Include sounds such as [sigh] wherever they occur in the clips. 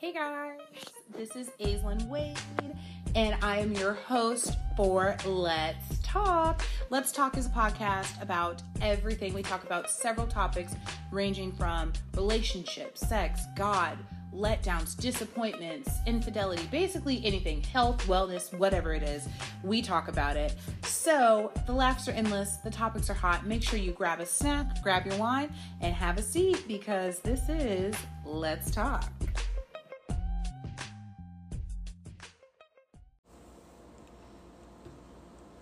Hey guys, this is Aislyn Wade, and I am your host for Let's Talk. Let's Talk is a podcast about everything. We talk about several topics ranging from relationships, sex, God, letdowns, disappointments, infidelity, basically anything, health, wellness, whatever it is, we talk about it. So the laughs are endless, the topics are hot. Make sure you grab a snack, grab your wine, and have a seat because this is Let's Talk.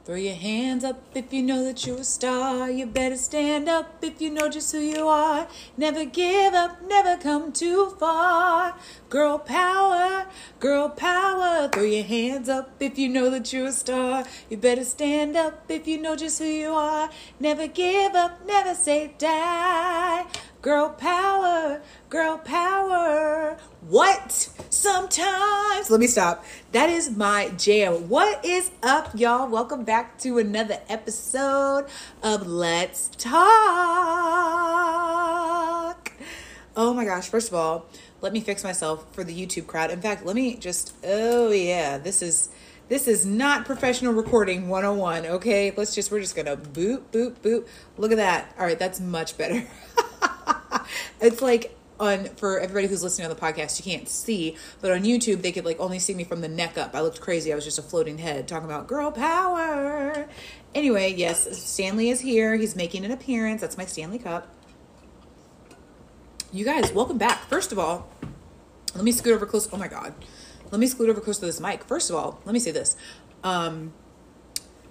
Throw your hands up if you know that you're a star. You better stand up if you know just who you are. Never give up, never come too far. Girl power, girl power. Throw your hands up if you know that you're a star. You better stand up if you know just who you are. Never give up, never say die. Girl power, girl power. What? Sometimes. Let me stop. That is my jam. What is up, y'all? Welcome back to another episode of Let's Talk. Oh my gosh, first of all, let me fix myself for the YouTube crowd. In fact, let me just oh yeah, this is this is not professional recording 101, okay? Let's just we're just to boop boop boop. Look at that. All right, that's much better. [laughs] it's like on for everybody who's listening on the podcast, you can't see, but on YouTube they could like only see me from the neck up. I looked crazy. I was just a floating head talking about girl power. Anyway, yes, Stanley is here. He's making an appearance. That's my Stanley cup. You guys, welcome back. First of all, let me scoot over close. Oh my god. Let me scoot over close to this mic. First of all, let me say this. Um,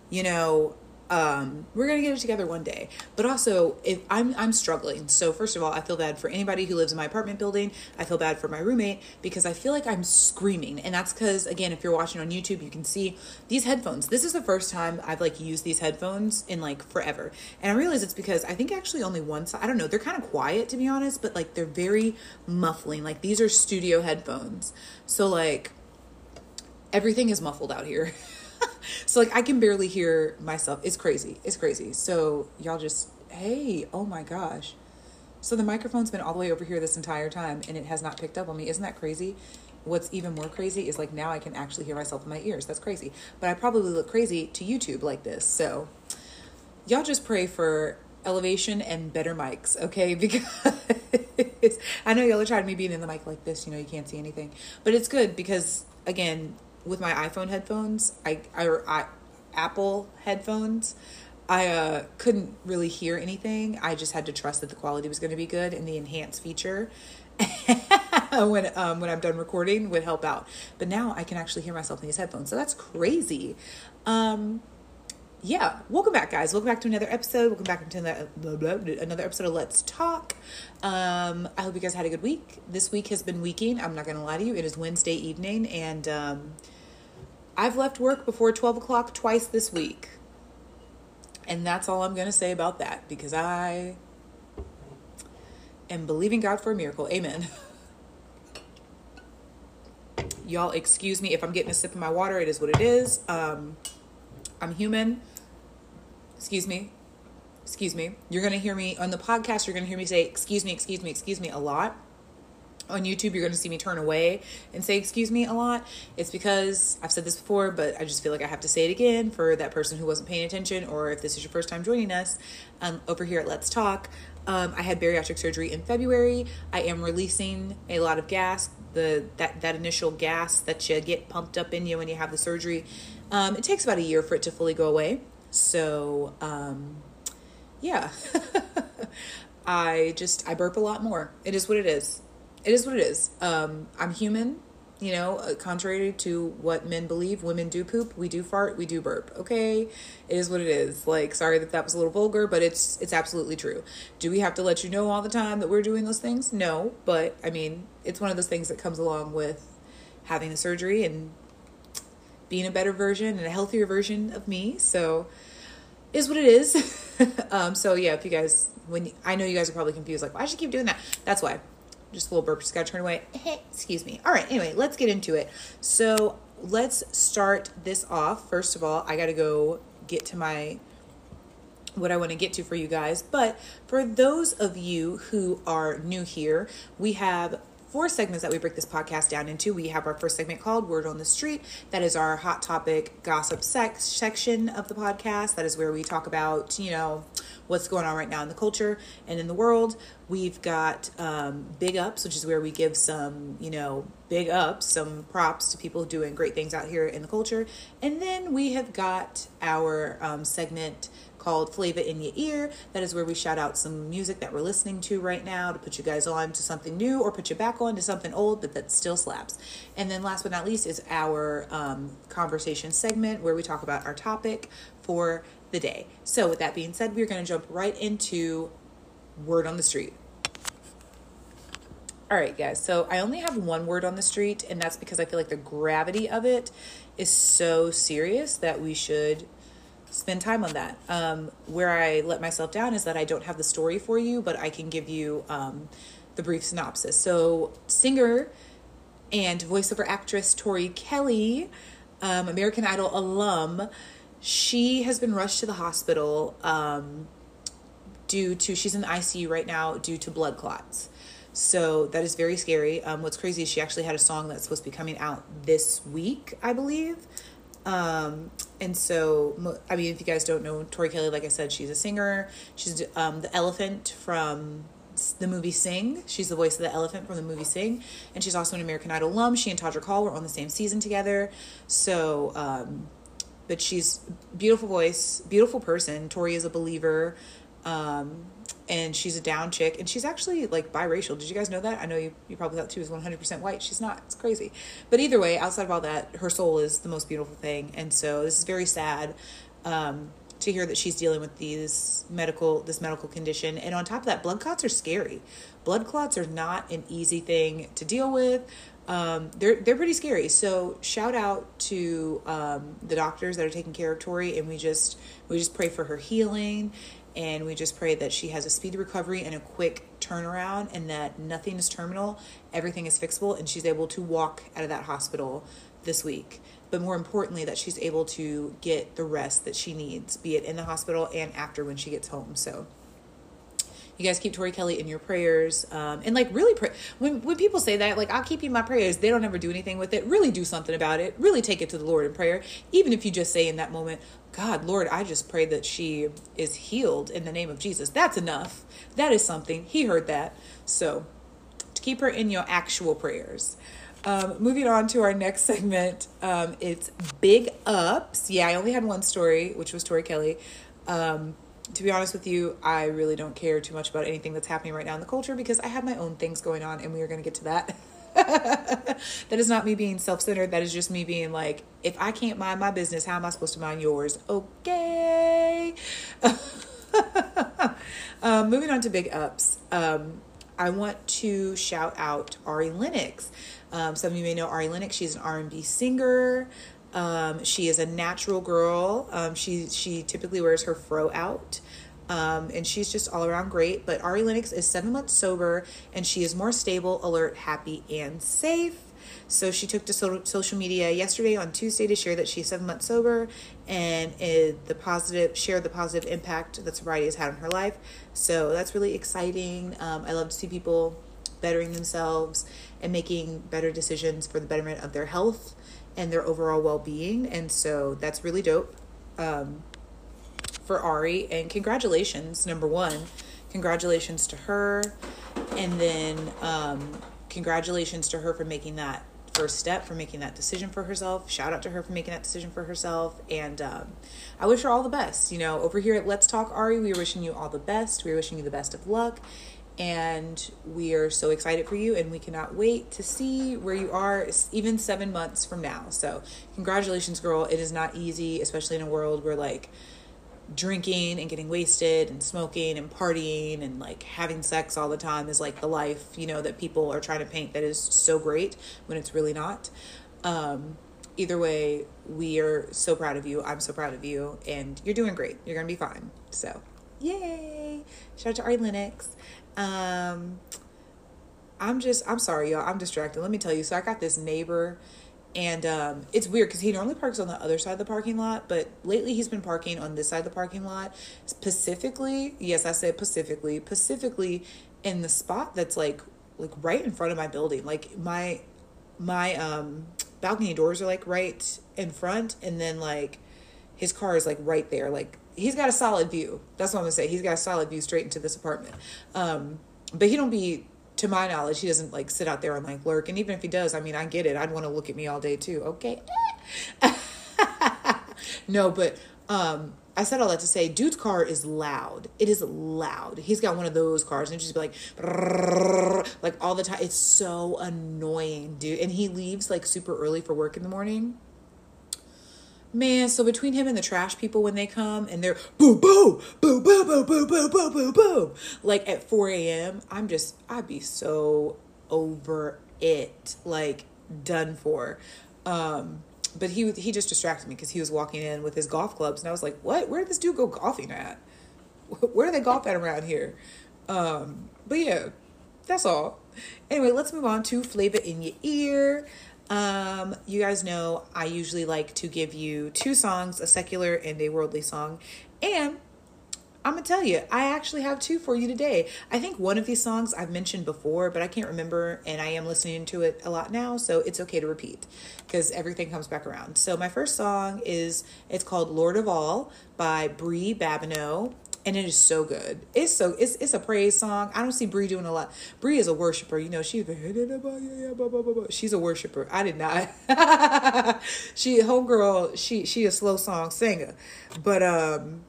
you know, um, we're gonna get it together one day. But also, if I'm I'm struggling, so first of all, I feel bad for anybody who lives in my apartment building. I feel bad for my roommate because I feel like I'm screaming, and that's because again, if you're watching on YouTube, you can see these headphones. This is the first time I've like used these headphones in like forever, and I realize it's because I think actually only one side. I don't know. They're kind of quiet to be honest, but like they're very muffling. Like these are studio headphones, so like everything is muffled out here. [laughs] [laughs] so like I can barely hear myself. It's crazy. It's crazy. So y'all just hey, oh my gosh. So the microphone's been all the way over here this entire time and it has not picked up on me. Isn't that crazy? What's even more crazy is like now I can actually hear myself in my ears. That's crazy. But I probably look crazy to YouTube like this. So y'all just pray for elevation and better mics, okay? [laughs] Because I know y'all are trying to me being in the mic like this, you know, you can't see anything. But it's good because again, with my iPhone headphones, I, I, I Apple headphones, I uh, couldn't really hear anything. I just had to trust that the quality was going to be good, and the enhance feature [laughs] when um, when I'm done recording would help out. But now I can actually hear myself in these headphones, so that's crazy. Um, yeah, welcome back, guys. Welcome back to another episode. Welcome back to another, another episode of Let's Talk. Um, I hope you guys had a good week. This week has been weeking. I'm not going to lie to you. It is Wednesday evening, and um, I've left work before 12 o'clock twice this week. And that's all I'm going to say about that because I am believing God for a miracle. Amen. [laughs] Y'all, excuse me if I'm getting a sip of my water. It is what it is. Um, I'm human. Excuse me. Excuse me. You're going to hear me on the podcast. You're going to hear me say, excuse me, excuse me, excuse me a lot on YouTube, you're going to see me turn away and say, Excuse me, a lot. It's because I've said this before, but I just feel like I have to say it again for that person who wasn't paying attention, or if this is your first time joining us um, over here at Let's Talk. Um, I had bariatric surgery in February. I am releasing a lot of gas, the that, that initial gas that you get pumped up in you when you have the surgery. Um, it takes about a year for it to fully go away. So, um, yeah. [laughs] I just I burp a lot more. It is what it is it is what it is. Um, I'm human, you know, uh, contrary to what men believe, women do poop, we do fart, we do burp. Okay, it is what it is. Like, sorry that that was a little vulgar, but it's it's absolutely true. Do we have to let you know all the time that we're doing those things? No, but I mean, it's one of those things that comes along with having the surgery and being a better version and a healthier version of me. So, is what it is. [laughs] um, so yeah, if you guys, when I know you guys are probably confused, like, why should keep doing that? That's why just a little burp, just gotta turn away. [laughs] Excuse me. All right, anyway, let's get into it. So let's start this off. First of all, I gotta go get to my what I want to get to for you guys. But for those of you who are new here, we have four segments that we break this podcast down into. We have our first segment called Word on the Street. That is our hot topic gossip sex section of the podcast. That is where we talk about, you know, what's going on right now in the culture and in the world. We've got um, big ups, which is where we give some, you know, big ups, some props to people doing great things out here in the culture. And then we have got our um, segment called Flavor in Your Ear. That is where we shout out some music that we're listening to right now to put you guys on to something new or put you back on to something old, but that still slaps. And then last but not least is our um, conversation segment where we talk about our topic for the day. So, with that being said, we're going to jump right into Word on the Street. All right, guys. So I only have one word on the street, and that's because I feel like the gravity of it is so serious that we should spend time on that. Um, where I let myself down is that I don't have the story for you, but I can give you um, the brief synopsis. So, singer and voiceover actress Tori Kelly, um, American Idol alum, she has been rushed to the hospital um, due to, she's in the ICU right now due to blood clots. So that is very scary. Um, what's crazy is she actually had a song that's supposed to be coming out this week, I believe. Um, and so, I mean, if you guys don't know Tori Kelly, like I said, she's a singer. She's um, the elephant from the movie Sing. She's the voice of the elephant from the movie Sing. And she's also an American Idol alum. She and Todrick Hall were on the same season together. So, um, but she's beautiful voice, beautiful person. Tori is a believer. Um, and she's a down chick and she's actually like biracial. Did you guys know that? I know you, you probably thought she was 100% white. She's not. It's crazy. But either way outside of all that her soul is the most beautiful thing. And so this is very sad um, to hear that she's dealing with these medical this medical condition. And on top of that blood clots are scary. Blood clots are not an easy thing to deal with. Um, they're they're pretty scary. So shout out to um, the doctors that are taking care of Tori, and we just we just pray for her healing and we just pray that she has a speedy recovery and a quick turnaround and that nothing is terminal, everything is fixable, and she's able to walk out of that hospital this week. But more importantly, that she's able to get the rest that she needs, be it in the hospital and after when she gets home. So you guys keep Tori Kelly in your prayers. Um, and like really pray when when people say that, like I'll keep you in my prayers, they don't ever do anything with it. Really do something about it. Really take it to the Lord in prayer. Even if you just say in that moment, God, Lord, I just pray that she is healed in the name of Jesus. That's enough. That is something. He heard that. So to keep her in your actual prayers. Um, moving on to our next [laughs] segment, um, it's big ups. Yeah, I only had one story, which was Tori Kelly. Um, to be honest with you, I really don't care too much about anything that's happening right now in the culture because I have my own things going on and we are going to get to that. [laughs] that is not me being self centered. That is just me being like, if I can't mind my business, how am I supposed to mind yours? Okay. [laughs] um, moving on to big ups. Um, I want to shout out Ari Lennox. Um, some of you may know Ari Lennox. She's an R&B singer. Um, she is a natural girl. Um, she she typically wears her fro out. Um, and she's just all around great. But Ari Lennox is seven months sober and she is more stable, alert, happy, and safe. So she took to so- social media yesterday on Tuesday to share that she's seven months sober and it, the positive share the positive impact that sobriety has had on her life. So that's really exciting. Um, I love to see people bettering themselves and making better decisions for the betterment of their health and their overall well being. And so that's really dope um, for Ari. And congratulations, number one. Congratulations to her. And then um, congratulations to her for making that first step, for making that decision for herself. Shout out to her for making that decision for herself. And um, I wish her all the best. You know, over here at Let's Talk Ari, we are wishing you all the best. We are wishing you the best of luck and we are so excited for you and we cannot wait to see where you are even seven months from now. So congratulations girl. It is not easy especially in a world where like drinking and getting wasted and smoking and partying and like having sex all the time is like the life you know that people are trying to paint that is so great when it's really not. Um either way we are so proud of you. I'm so proud of you and you're doing great. You're gonna be fine. So yay! Shout out to Ari Lennox um, I'm just, I'm sorry, y'all. I'm distracted. Let me tell you. So I got this neighbor, and um, it's weird because he normally parks on the other side of the parking lot, but lately he's been parking on this side of the parking lot. Specifically, yes, I said specifically, specifically in the spot that's like like right in front of my building. Like my my um balcony doors are like right in front and then like his car is like right there. Like he's got a solid view. That's what I'm gonna say. He's got a solid view straight into this apartment. Um but he don't be to my knowledge, he doesn't like sit out there and like lurk. And even if he does, I mean, I get it. I'd want to look at me all day too. Okay. [laughs] no, but um, I said all that to say, dude's car is loud. It is loud. He's got one of those cars, and just be like, like all the time. It's so annoying, dude. And he leaves like super early for work in the morning. Man, so between him and the trash people when they come and they're boo boo boo boo boo boo boo boo boo boo like at 4 a.m., I'm just I'd be so over it, like done for. Um, but he he just distracted me because he was walking in with his golf clubs and I was like, what? Where did this dude go golfing at? Where do they golf at around here? Um, but yeah, that's all. Anyway, let's move on to flavor in your ear. Um, you guys know I usually like to give you two songs, a secular and a worldly song. And I'm gonna tell you, I actually have two for you today. I think one of these songs I've mentioned before, but I can't remember, and I am listening to it a lot now, so it's okay to repeat because everything comes back around. So my first song is it's called "Lord of All" by Bri Babineaux, and it is so good. It's so it's it's a praise song. I don't see Bri doing a lot. Bri is a worshiper. You know, she's she's a worshiper. I did not. [laughs] she homegirl. She she a slow song singer, but um,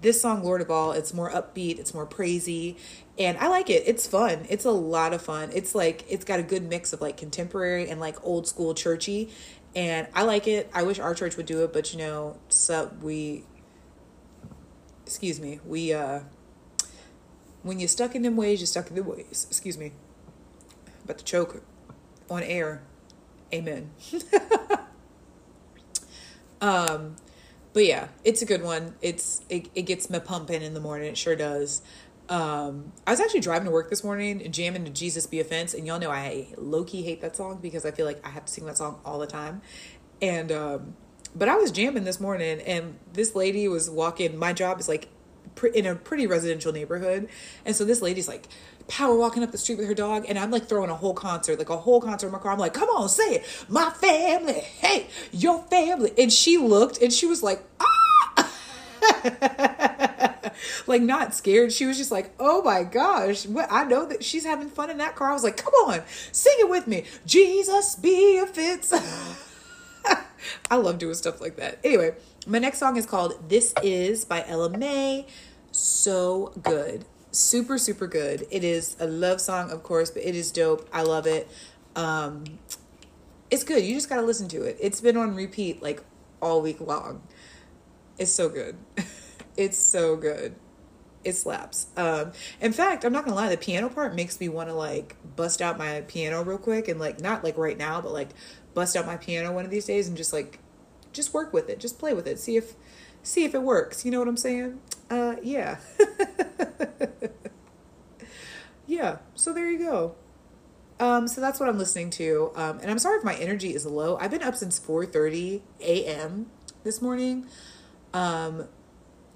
this song Lord of All, it's more upbeat. It's more praisey, and I like it. It's fun. It's a lot of fun. It's like it's got a good mix of like contemporary and like old school churchy, and I like it. I wish our church would do it, but you know, so we excuse me, we uh when you're stuck in them ways, you're stuck in the ways. Excuse me. But the choke on air. Amen. [laughs] um but yeah, it's a good one. It's it, it gets me pumping in the morning. It sure does. Um, I was actually driving to work this morning, and jamming to Jesus Be a Fence, and y'all know I low key hate that song because I feel like I have to sing that song all the time. And um, but I was jamming this morning, and this lady was walking. My job is like in a pretty residential neighborhood, and so this lady's like power walking up the street with her dog, and I'm like throwing a whole concert, like a whole concert in my car. I'm like, "Come on, say it, my family, hey, your family," and she looked, and she was like, "Ah." [laughs] like not scared. She was just like, "Oh my gosh, what I know that she's having fun in that car." I was like, "Come on, sing it with me." Jesus be a fits. [laughs] I love doing stuff like that. Anyway, my next song is called This Is by Ella Mai. So good. Super, super good. It is a love song, of course, but it is dope. I love it. Um, it's good. You just got to listen to it. It's been on repeat like all week long. It's so good. [laughs] it's so good. It slaps. Um, in fact, I'm not gonna lie, the piano part makes me want to like bust out my piano real quick and like not like right now, but like bust out my piano one of these days and just like just work with it. Just play with it. See if see if it works. You know what i'm saying? Uh yeah. [laughs] Yeah. So there you go. Um so that's what i'm listening to. Um and i'm sorry if my energy is low. I've been up since 4:30 a.m this morning. Um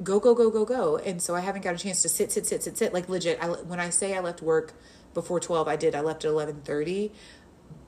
go go go go go. And so i haven't got a chance to sit sit sit sit sit. Like legit I, when i say i left work before 12 i did. I left at 11:30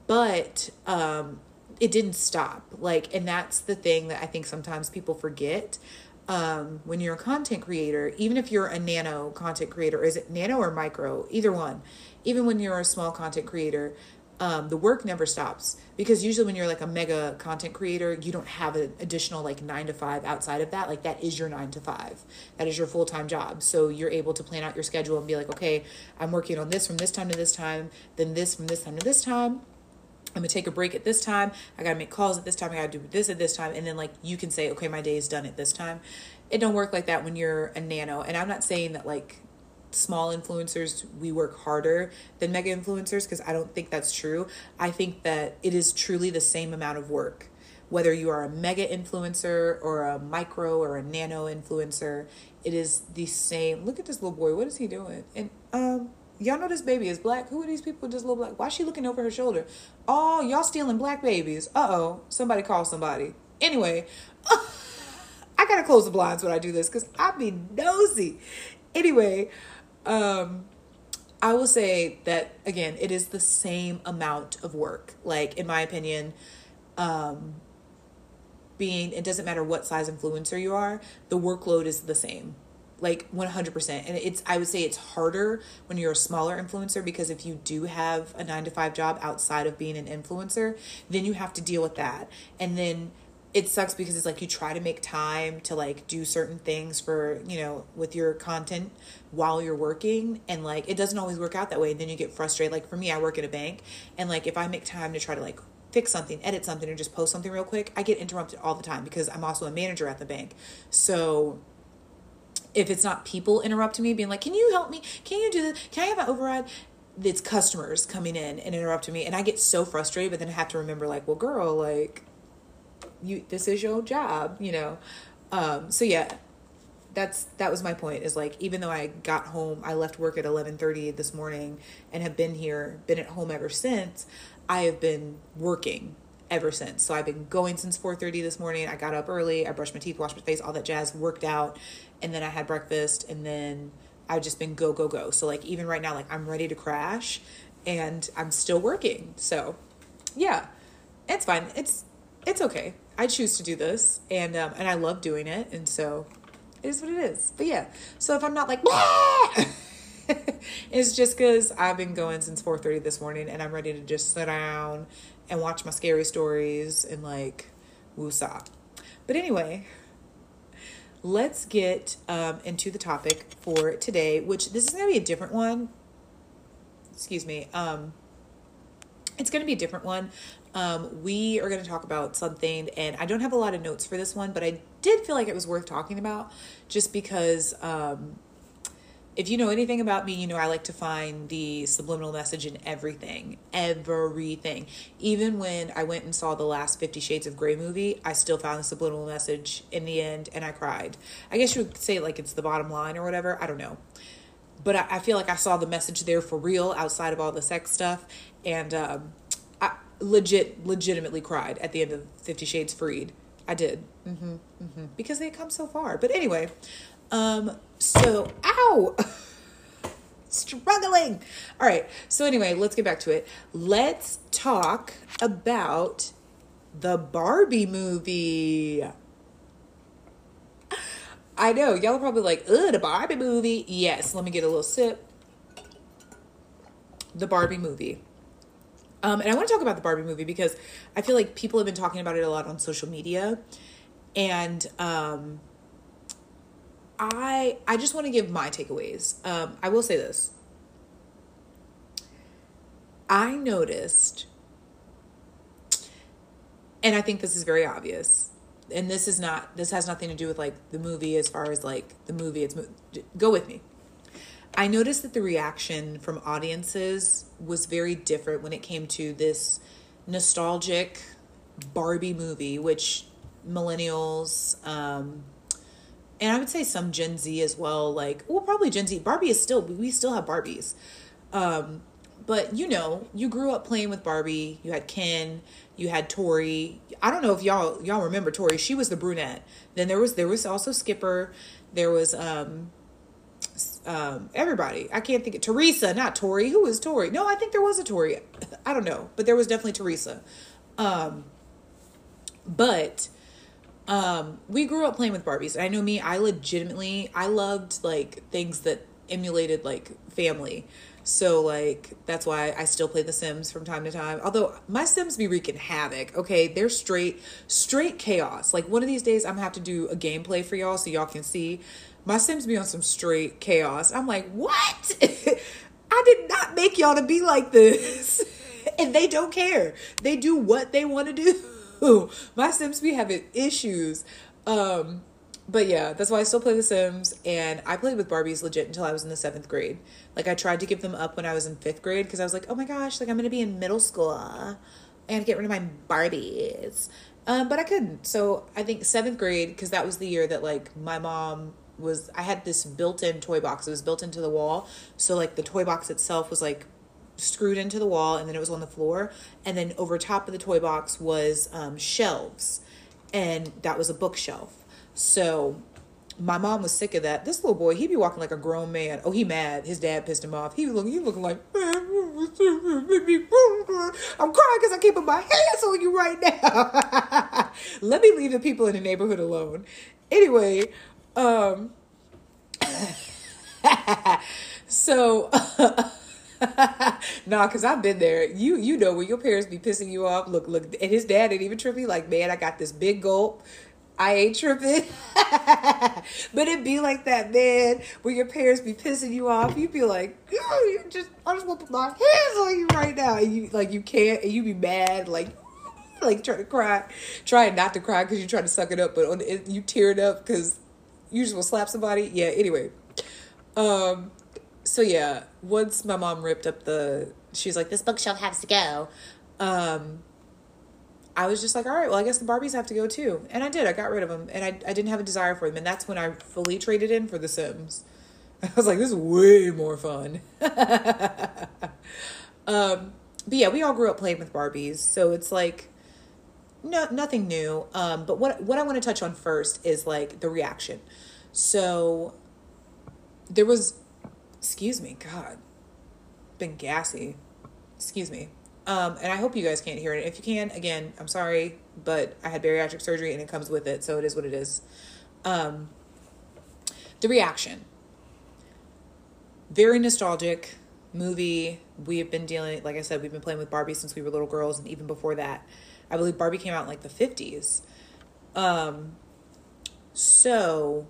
but um it didn't stop. Like and that's the thing that i think sometimes people forget um, when you're a content creator even if you're a nano content creator is it nano or micro? Either one. Even when you're a small content creator um, the work never stops. Because usually when you're like a mega content creator you don't have an additional like nine to five outside of that. Like that is your nine to five. That is your full-time job. So you're able to plan out your schedule and be like okay i'm working on this from this time to this time then this from this time to this time I'm gonna take a break at this time. I gotta make calls at this time. I gotta do this at this time, and then like you can say, okay, my day is done at this time. It don't work like that when you're a nano. And I'm not saying that like small influencers we work harder than mega influencers because I don't think that's true. I think that it is truly the same amount of work. Whether you are a mega influencer or a micro or a nano influencer, it is the same. Look at this little boy. What is he doing? And um y'all know this baby is black. Who are these people just little black? Why is she looking over her shoulder? Oh, y'all stealing black babies. Uh oh. Somebody call somebody. Anyway, [laughs] I gotta close the blinds when I do this because I be nosy. Anyway, um, I will say that again, it is the same amount of work. Like in my opinion, um, being it doesn't matter what size influencer you are, the workload is the same. Like 100%. And it's I would say it's harder when you're a smaller influencer because if you do have a 9 to 5 job outside of being an influencer, then you have to deal with that. And then it sucks because it's like you try to make time to like do certain things for you know with your content while you're working. And like it doesn't always work out that way. And then you get frustrated. Like for me i work at a bank. And like if i make time to try to like fix something edit something or just post something real quick i get interrupted all the time because i'm also a manager at the bank. So if it's not people interrupting me being like can you help me? Can you do this? Can i have an override? It's customers coming in and interrupting me and i get so frustrated but then i have to remember like well girl like you this is your job you know? Um so yeah that's that was my point is like even though i got home i left work at 11:30 this morning and have been here been at home ever since i have been working ever since. So i've been going since 4:30 this morning. I got up early i brushed my teeth washed my face all that jazz worked out and then i had breakfast and then i've just been go go go. So like even right now like i'm ready to crash and i'm still working. So yeah it's fine. It's it's okay. I choose to do this, and um, and I love doing it, and so it is what it is. But yeah, so if I'm not like, [laughs] it's just because I've been going since 4:30 this morning, and I'm ready to just sit down and watch my scary stories and like woosah. But anyway, let's get um, into the topic for today, which this is gonna be a different one. Excuse me. Um, it's going to be a different one. Um, we are going to talk about something, and I don't have a lot of notes for this one, but I did feel like it was worth talking about just because um, if you know anything about me, you know I like to find the subliminal message in everything. Everything. Even when I went and saw the last Fifty Shades of Grey movie, I still found the subliminal message in the end, and I cried. I guess you would say like it's the bottom line or whatever. I don't know but I, I, feel like I saw the message there for real outside of all the sex stuff, and um, I legit, legitimately cried at the end of Fifty Shades Freed. I did, mm-hmm, mm-hmm. because they had come so far. But anyway, um, so ow, [laughs] struggling. All right. So anyway, let's get back to it. Let's talk about the Barbie movie. I know y'all are probably like, "Ugh, the Barbie movie." Yes, let me get a little sip. The Barbie movie. Um, and I want to talk about the Barbie movie because I feel like people have been talking about it a lot on social media, and um, I I just want to give my takeaways. Um, I will say this. I noticed, and I think this is very obvious and this is not this has nothing to do with like the movie as far as like the movie it's go with me i noticed that the reaction from audiences was very different when it came to this nostalgic barbie movie which millennials um and i would say some gen z as well like well probably gen z barbie is still we still have barbies um but you know you grew up playing with barbie you had ken you had Tori. I don't know if y'all y'all remember Tori. She was the brunette. Then there was there was also Skipper. There was um um everybody. I can't think of Teresa, not Tori. Who was Tori? No, I think there was a Tori. I don't know, but there was definitely Teresa. Um but um we grew up playing with Barbies. and I know me, I legitimately I loved like things that emulated like family. So like that's why I still play The Sims from time to time. Although my Sims be wreaking havoc. Okay, they're straight straight chaos. Like one of these days I'm gonna have to do a gameplay for y'all so y'all can see. My Sims be on some straight chaos. I'm like, what? [laughs] I did not make y'all to be like this. [laughs] and they don't care. They do what they want to do. [laughs] [laughs] My Sims be having issues. Um, but yeah, that's why I still play The Sims. And I played with Barbies legit until I was in the seventh grade. Like I tried to give them up when I was in fifth grade because I was like, oh my gosh, like I'm gonna be in middle school and get rid of my Barbies. Um, but I couldn't. So I think seventh grade because that was the year that like my mom was. I had this built-in toy box. It was built into the wall. So like the toy box itself was like screwed into the wall and then it was on the floor and then over top of the toy box was um, shelves and that was a bookshelf so my mom was sick of that. This little boy, he'd be walking like a grown man. Oh, he mad. His dad pissed him off. He was looking, he looking like, I'm crying because i'm keeping my hands on you right now. [laughs] Let me leave the people in the neighborhood alone. Anyway, um, [laughs] so [laughs] [laughs] nah, cause I've been there. You you know when your parents be pissing you off. Look look, and his dad didn't even trip. Like man, I got this big gulp. I ain't tripping. [laughs] but it be like that, man. When your parents be pissing you off, You'd be like, you just I just want to put my hands on you right now. And you like you can't and you be mad, like [laughs] like trying to cry. Trying not to cry because you're trying to suck it up, but on the, you tear it up because you just will slap somebody. Yeah, anyway. Um so yeah, once my mom ripped up the she's like, This bookshelf has to go. Um I was just like, all right, well, I guess the Barbies have to go too. And I did. I got rid of them. And I, I didn't have a desire for them. And that's when I fully traded in for The Sims. [laughs] I was like, this is way more fun. [laughs] um, but yeah, we all grew up playing with Barbies. So it's like, no, nothing new. Um, but what, what I want to touch on first is like the reaction. So there was, excuse me, God, been gassy. Excuse me. Um, and I hope you guys can't hear it. If you can, again, I'm sorry, but I had bariatric surgery and it comes with it, so it is what it is. Um, the reaction. Very nostalgic movie. We have been dealing, like I said, we've been playing with Barbie since we were little girls, and even before that, I believe Barbie came out in like the 50s. Um, so,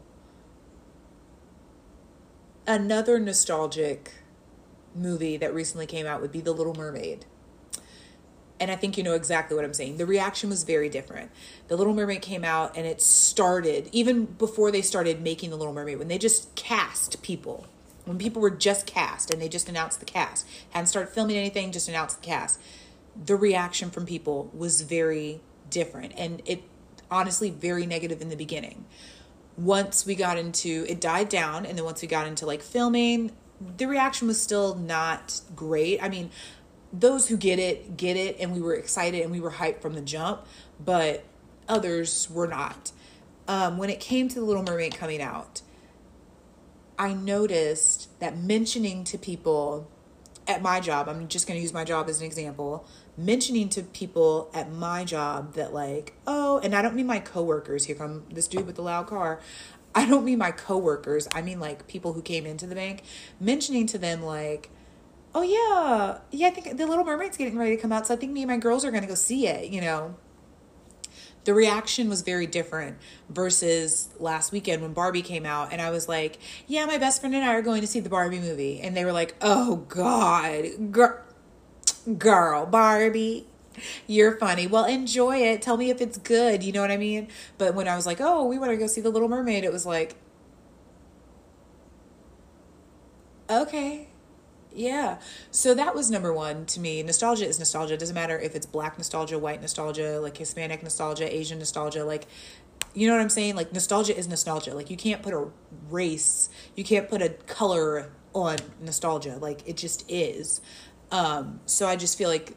another nostalgic movie that recently came out would be The Little Mermaid and I think you know exactly what I'm saying. The reaction was very different. The Little Mermaid came out and it started even before they started making The Little Mermaid when they just cast people. When people were just cast and they just announced the cast, hadn't started filming anything, just announced the cast. The reaction from people was very different and it honestly very negative in the beginning. Once we got into it died down and then once we got into like filming, the reaction was still not great. I mean, those who get it get it and we were excited and we were hyped from the jump but others were not um, when it came to the little mermaid coming out i noticed that mentioning to people at my job i'm just going to use my job as an example mentioning to people at my job that like oh and i don't mean my coworkers here come this dude with the loud car i don't mean my coworkers i mean like people who came into the bank mentioning to them like oh yeah, yeah, I think The Little Mermaid's getting ready to come out, so I think me and my girls are gonna go see it, you know. The reaction was very different versus last weekend when Barbie came out, and I was like, yeah, my best friend and I are going to see the Barbie movie. And they were like, oh God, girl, girl Barbie. You're funny. Well, enjoy it. Tell me if it's good. You know what I mean? But when I was like, oh, we want to go see The Little Mermaid, it was like, okay yeah. So that was number one to me. Nostalgia is nostalgia. It doesn't matter if it's black nostalgia, white nostalgia, like Hispanic nostalgia, Asian nostalgia. Like, you know what I'm saying? Like, nostalgia is nostalgia. Like, you can't put a race, you can't put a color on nostalgia. Like, it just is. Um, so I just feel like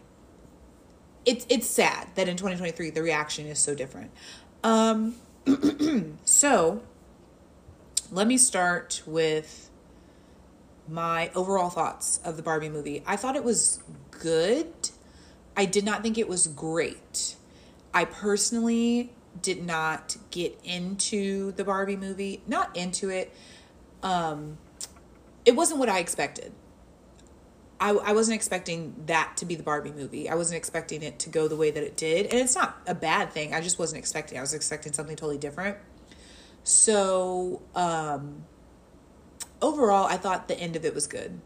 it's it's sad that in 2023 the reaction is so different. Um, [clears throat] so let me start with my overall thoughts of the Barbie movie. I thought it was good. I did not think it was great. I personally did not get into the Barbie movie, not into it. Um, it wasn't what I expected. I, I wasn't expecting that to be the Barbie movie. I wasn't expecting it to go the way that it did. And it's not a bad thing. I just wasn't expecting. I was expecting something totally different. So, um, overall, I thought the end of it was good.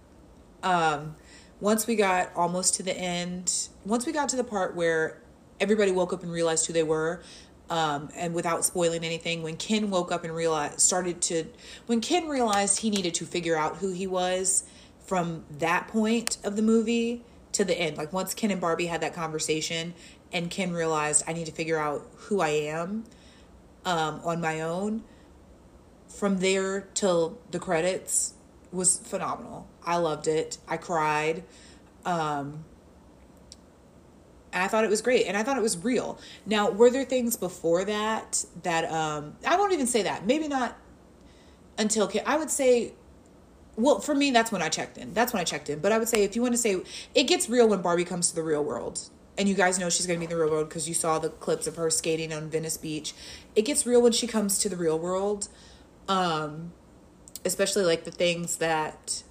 Um, once we got almost to the end, once we got to the part where everybody woke up and realized who they were, um, and without spoiling anything, when Ken woke up and realized, started to, when Ken realized he needed to figure out who he was from that point of the movie to the end, like once Ken and Barbie had that conversation and Ken realized I need to figure out who I am um, on my own, from there till the credits was phenomenal. I loved it. I cried. Um, I thought it was great and I thought it was real. Now, were there things before that that um I won't even say that. Maybe not until Ken, I would say well, for me, that's when I checked in. That's when I checked in. But I would say, if you want to say, it gets real when Barbie comes to the real world. And you guys know she's going to be in the real world because you saw the clips of her skating on Venice Beach. It gets real when she comes to the real world. Um, especially like the things that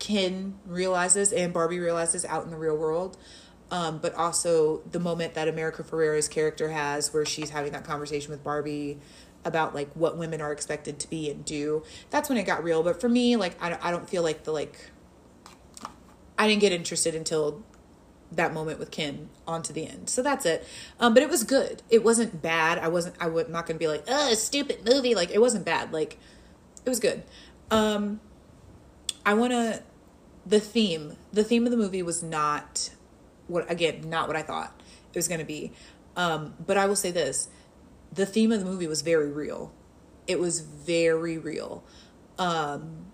Ken realizes and Barbie realizes out in the real world. Um, but also the moment that America Ferrera's character has where she's having that conversation with Barbie about like what women are expected to be and do. That's when it got real. But for me, like I don't, I don't feel like the like I didn't get interested until that moment with Ken on to the end. So that's it. Um, but it was good. It wasn't bad. I wasn't. I was not to be like, oh, stupid movie. Like it wasn't bad. Like it was good. Um, I want to. The theme. The theme of the movie was not what again. Not what I thought it was going to be. Um, but I will say this: the theme of the movie was very real. It was very real. Um,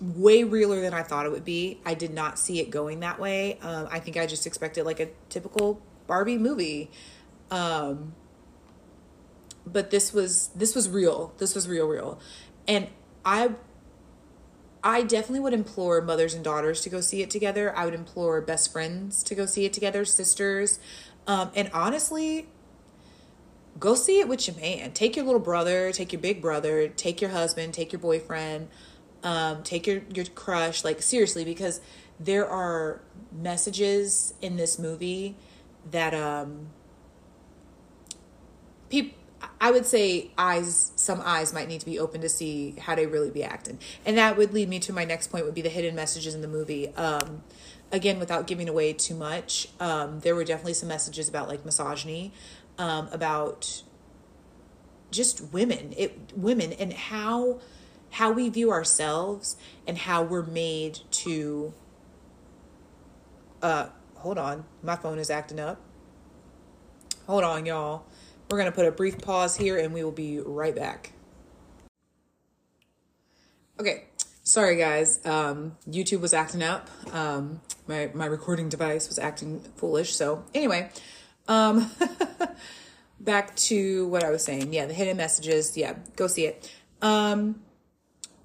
way realer than I thought it would be. I did not see it going that way. Um, I think I just expected like a typical Barbie movie. Um, but this was this was real. This was real, real, and I I definitely would implore mothers and daughters to go see it together. I would implore best friends to go see it together, sisters, um, and honestly, go see it with your man. Take your little brother, take your big brother, take your husband, take your boyfriend, um, take your, your crush. Like, seriously, because there are messages in this movie that um, people. I would say eyes, some eyes might need to be open to see how they really be acting. And that would lead me to my next point would be the hidden messages in the movie. Um, again, without giving away too much, um, there were definitely some messages about like misogyny um, about just women, it women and how how we view ourselves and how we're made to uh hold on my phone is acting up. Hold on y'all. We're to put a brief pause here and we will be right back. Okay sorry guys um youtube was acting up. Um my my recording device was acting foolish so anyway um, [laughs] back to what I was saying. Yeah, the hidden messages. Yeah, go see it. Um,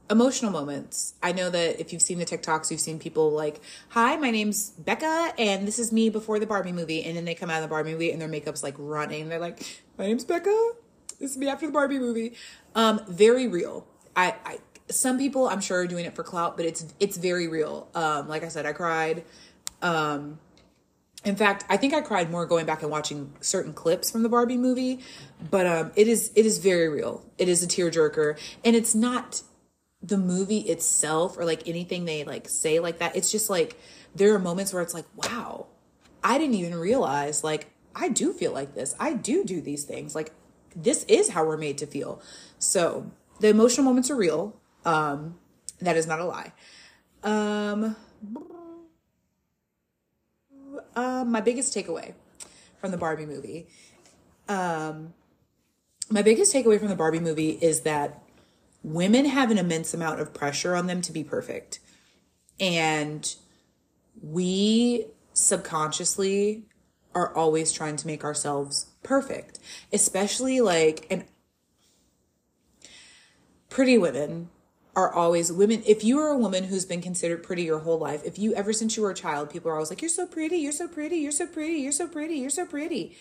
emotional moments. I know that if you've seen the TikToks, you've seen people like, "Hi, my name's Becca, and this is me before the Barbie movie," and then they come out of the Barbie movie and their makeup's like running. They're like, "My name's Becca. This is me after the Barbie movie." Um, very real. I, I some people I'm sure are doing it for clout, but it's it's very real. Um, like I said, I cried. Um, in fact, I think I cried more going back and watching certain clips from the Barbie movie, but um, it is it is very real. It is a tearjerker, and it's not the movie itself or like anything they like say like that. It's just like there are moments where it's like, wow, I didn't even realize like I do feel like this. I do do these things. Like this is how we're made to feel. So the emotional moments are real. Um, that is not a lie. Um um, my biggest takeaway from the Barbie movie. Um, my biggest takeaway from the Barbie movie is that women have an immense amount of pressure on them to be perfect. And we subconsciously are always trying to make ourselves perfect, especially like, and pretty women are always women. If you are a woman who's been considered pretty your whole life, if you ever since you were a child, people are always like, "You're so pretty, you're so pretty, you're so pretty, you're so pretty, you're so pretty."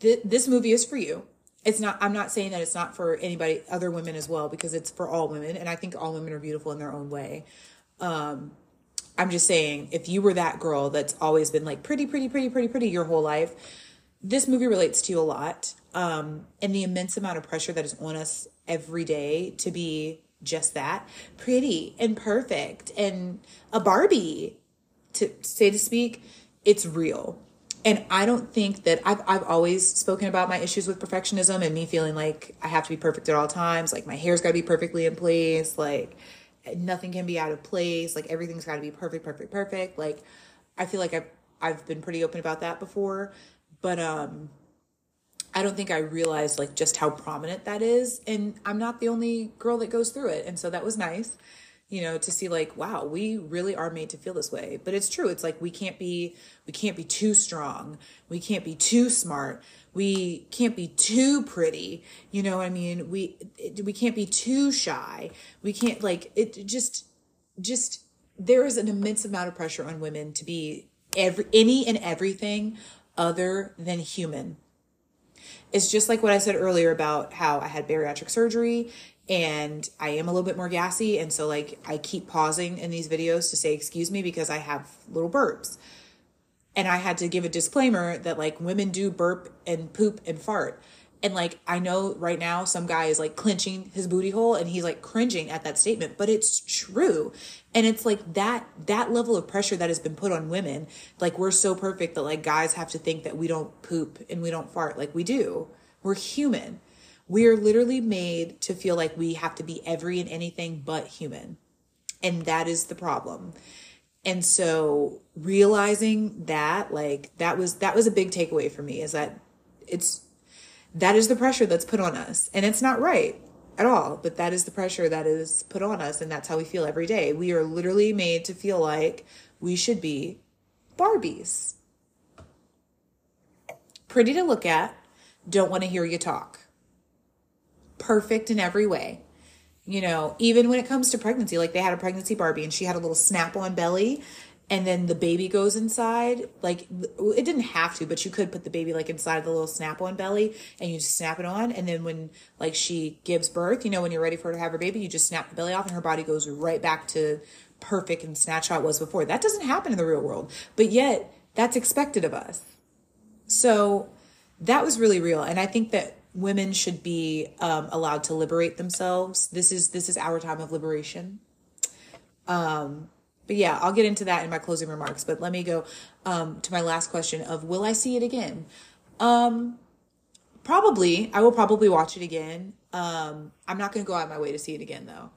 Th- this movie is for you. It's not. I'm not saying that it's not for anybody, other women as well, because it's for all women, and I think all women are beautiful in their own way. Um, I'm just saying, if you were that girl that's always been like pretty, pretty, pretty, pretty, pretty your whole life, this movie relates to you a lot. Um, and the immense amount of pressure that is on us every day to be just that pretty and perfect. And a Barbie to say to speak it's real. And I don't think that I've I've always spoken about my issues with perfectionism and me feeling like I have to be perfect at all times like my hair's got to be perfectly in place like nothing can be out of place like everything's got to be perfect perfect perfect. Like I feel like I've I've been pretty open about that before. But um I don't think I realized like just how prominent that is. And I'm not the only girl that goes through it. And so that was nice you know, to see like, wow, we really are made to feel this way. But it's true. It's like we can't be we can't be too strong. We can't be too smart. We can't be too pretty. You know I mean? We we can't be too shy. We can't like it just just there is an immense amount of pressure on women to be every any and everything other than human. It's just like what I said earlier about how I had bariatric surgery and I am a little bit more gassy. And so, like, I keep pausing in these videos to say, excuse me, because I have little burps. And I had to give a disclaimer that, like, women do burp and poop and fart. And, like, I know right now some guy is like clenching his booty hole and he's like cringing at that statement, but it's true. And it's like that, that level of pressure that has been put on women. Like, we're so perfect that, like, guys have to think that we don't poop and we don't fart. Like, we do. We're human we are literally made to feel like we have to be every and anything but human. And that is the problem. And so realizing that, like, that was, that was a big takeaway for me is that it's, that is the pressure that's put on us. And it's not right at all, but that is the pressure that is put on us. And that's how we feel every day. We are literally made to feel like we should be Barbies. Pretty to look at, don't want to hear you talk perfect in every way. You know, even when it comes to pregnancy, like they had a pregnancy Barbie and she had a little snap on belly and then the baby goes inside. Like it didn't have to, but you could put the baby like inside the little snap on belly and you just snap it on. And then when like she gives birth, you know, when you're ready for her to have her baby, you just snap the belly off and her body goes right back to perfect and it was before. That doesn't happen in the real world, but yet that's expected of us. So that was really real. And I think that women should be um, allowed to liberate themselves. This is this is our time of liberation. Um, but yeah, I'll get into that in my closing remarks. But let me go um, to my last question of will I see it again? Um, probably. I will probably watch it again. Um, I'm not going to go out of my way to see it again though.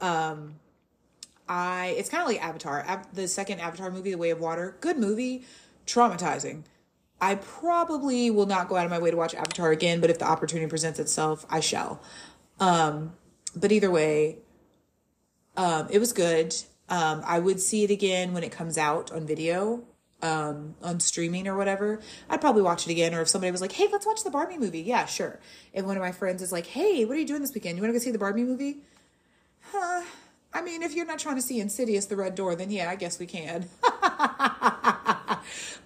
Um, I it's kind of like Avatar, the second Avatar movie, The Way of Water. Good movie, traumatizing. I probably will not go out of my way to watch Avatar again, but if the opportunity presents itself, I shall. Um, but either way, um, it was good. Um, I would see it again when it comes out on video, um, on streaming or whatever. I'd probably watch it again. Or if somebody was like, hey, let's watch the Barbie movie. Yeah, sure. If one of my friends is like, hey, what are you doing this weekend? You want to go see the Barbie movie? Huh. I mean, if you're not trying to see Insidious, The Red Door, then yeah, I guess we can. [laughs]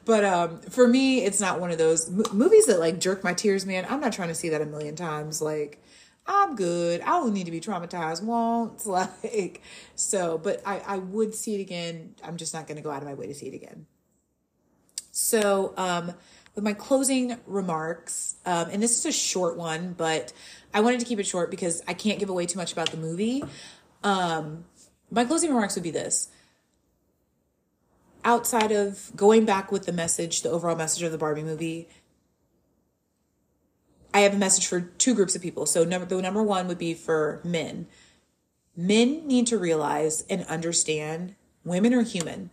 but um, for me, it's not one of those m- movies that like jerk my tears, man. I'm not trying to see that a million times. Like, I'm good. I don't need to be traumatized once. [laughs] Like, so, but I, I would see it again. I'm just not going to go out of my way to see it again. So, um, with my closing remarks, um, and this is a short one, but I wanted to keep it short because I can't give away too much about the movie. Um, my closing remarks would be this outside of going back with the message, the overall message of the Barbie movie, I have a message for two groups of people. So number the number one would be for men. Men need to realize and understand women are human.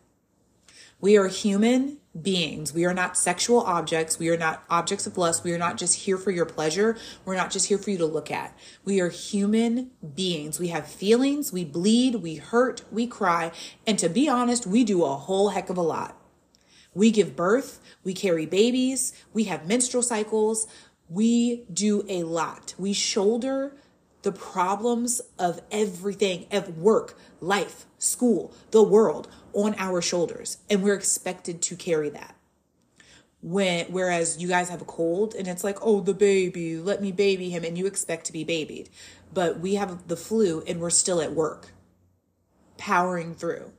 We are human beings. We are not sexual objects. We are not objects of lust. We are not just here for your pleasure. We're not just here for you to look at. We are human beings. We have feelings. We bleed. We hurt. We cry. And to be honest, we do a whole heck of a lot. We give birth. We carry babies. We have menstrual cycles. We do a lot. We shoulder the problems of everything of work, life, school, the world on our shoulders. And we're expected to carry that. When, whereas you guys have a cold and it's like, oh, the baby, let me baby him. And you expect to be babied. But we have the flu and we're still at work, powering through.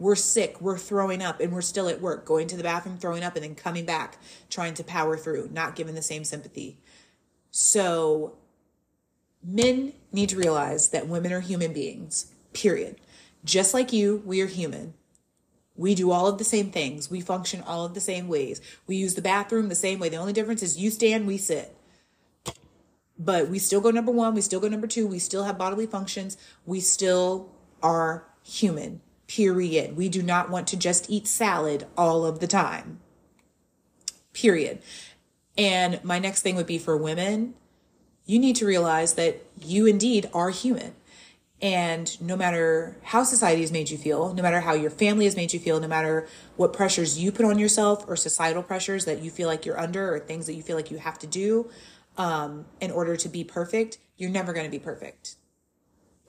We're sick, we're throwing up, and we're still at work, going to the bathroom, throwing up, and then coming back, trying to power through, not given the same sympathy. So men need to realize that women are human beings, period. Just like you, we are human. We do all of the same things. We function all of the same ways. We use the bathroom the same way. The only difference is you stand, we sit. But we still go number one, we still go number two, we still have bodily functions, we still are human, period. We do not want to just eat salad all of the time, period. And my next thing would be for women you need to realize that you indeed are human. And no matter how society has made you feel, no matter how your family has made you feel, no matter what pressures you put on yourself or societal pressures that you feel like you're under or things that you feel like you have to do um, in order to be perfect, you're never going to be perfect.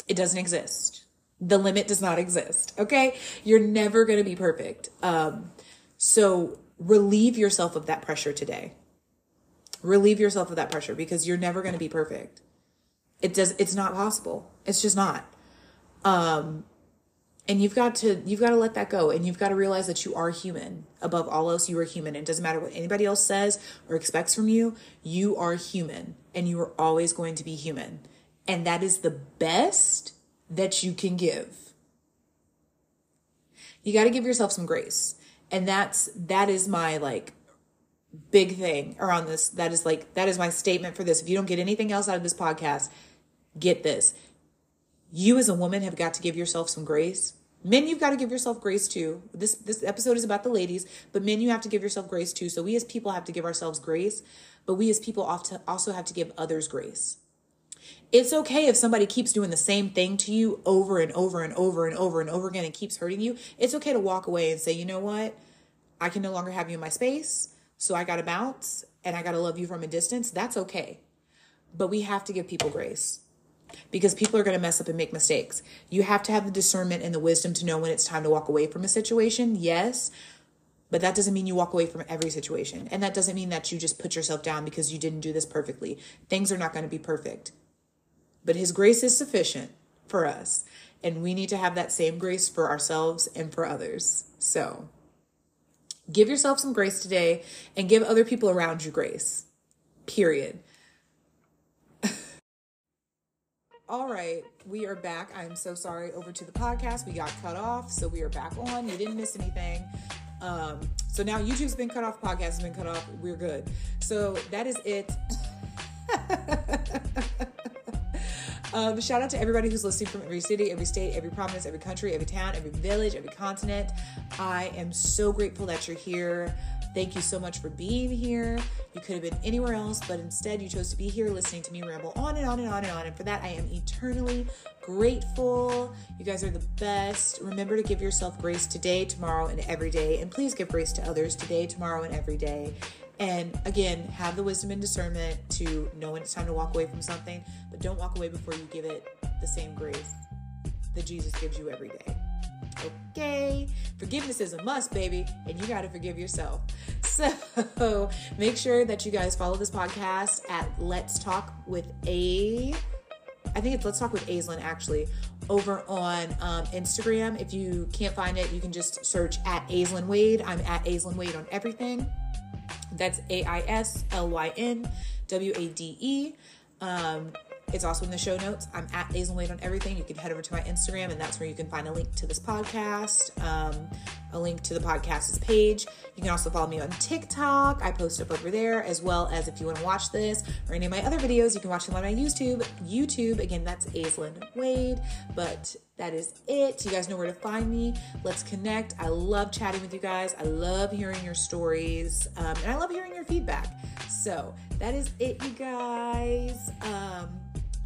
It doesn't exist. The limit does not exist. Okay. You're never going to be perfect. Um, so relieve yourself of that pressure today. Relieve yourself of that pressure because you're never going to be perfect. It does, it's not possible. It's just not. Um, and you've got to you've got to let that go and you've got to realize that you are human above all else you are human it doesn't matter what anybody else says or expects from you you are human and you are always going to be human and that is the best that you can give you got to give yourself some grace and that's that is my like big thing around this that is like that is my statement for this if you don't get anything else out of this podcast get this you as a woman have got to give yourself some grace. Men, you've got to give yourself grace too. This this episode is about the ladies, but men, you have to give yourself grace too. So we as people have to give ourselves grace, but we as people also have to give others grace. It's okay if somebody keeps doing the same thing to you over and over and over and over and over again and keeps hurting you. It's okay to walk away and say, you know what? I can no longer have you in my space, so I got to bounce and I got to love you from a distance. That's okay. But we have to give people grace because people are going to mess up and make mistakes. You have to have the discernment and the wisdom to know when it's time to walk away from a situation. Yes. But that doesn't mean you walk away from every situation. And that doesn't mean that you just put yourself down because you didn't do this perfectly. Things are not going to be perfect. But His grace is sufficient for us. And we need to have that same grace for ourselves and for others. So give yourself some grace today and give other people around you grace. Period. [laughs] All right, we are back. I'm so sorry. Over to the podcast. We got cut off, so we are back on. You didn't miss anything. Um, so now YouTube's been cut off, podcast has been cut off. We're good. So that is it. [laughs] Um, shout out to everybody who's listening from every city, every state, every province, every country, every town, every village, every continent. I am so grateful that you're here. Thank you so much for being here. You could have been anywhere else, but instead you chose to be here listening to me ramble on and on and on and on. And for that, I am eternally grateful. You guys are the best. Remember to give yourself grace today, tomorrow, and every day. And please give grace to others today, tomorrow, and every day. And again, have the wisdom and discernment to know when it's time to walk away from something, but don't walk away before you give it the same grace that Jesus gives you every day. Okay, forgiveness is a must, baby, and you got to forgive yourself. [laughs] So make sure that you guys follow this podcast at Let's Talk with A. I think it's Let's Talk with Aislyn actually over on um, Instagram. If you can't find it, you can just search at Aislyn Wade. I'm at Aislyn Wade on everything. That's A I S L Y N W A D E. Um, it's also in the show notes. I'm at Aislyn Wade on everything. You can head over to my Instagram, and that's where you can find a link to this podcast, um, a link to the podcast's page. You can also follow me on TikTok. I post up over there, as well as if you want to watch this or any of my other videos, you can watch them on my YouTube. YouTube, again, that's Aislyn Wade. But that is it. You guys know where to find me. Let's connect. I love chatting with you guys. I love hearing your stories, um, and I love hearing your feedback. So that is it, you guys. Um,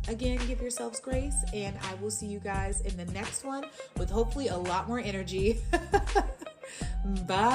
Again, give yourselves grace, and I will see you guys in the next one with hopefully a lot more energy. [laughs] Bye.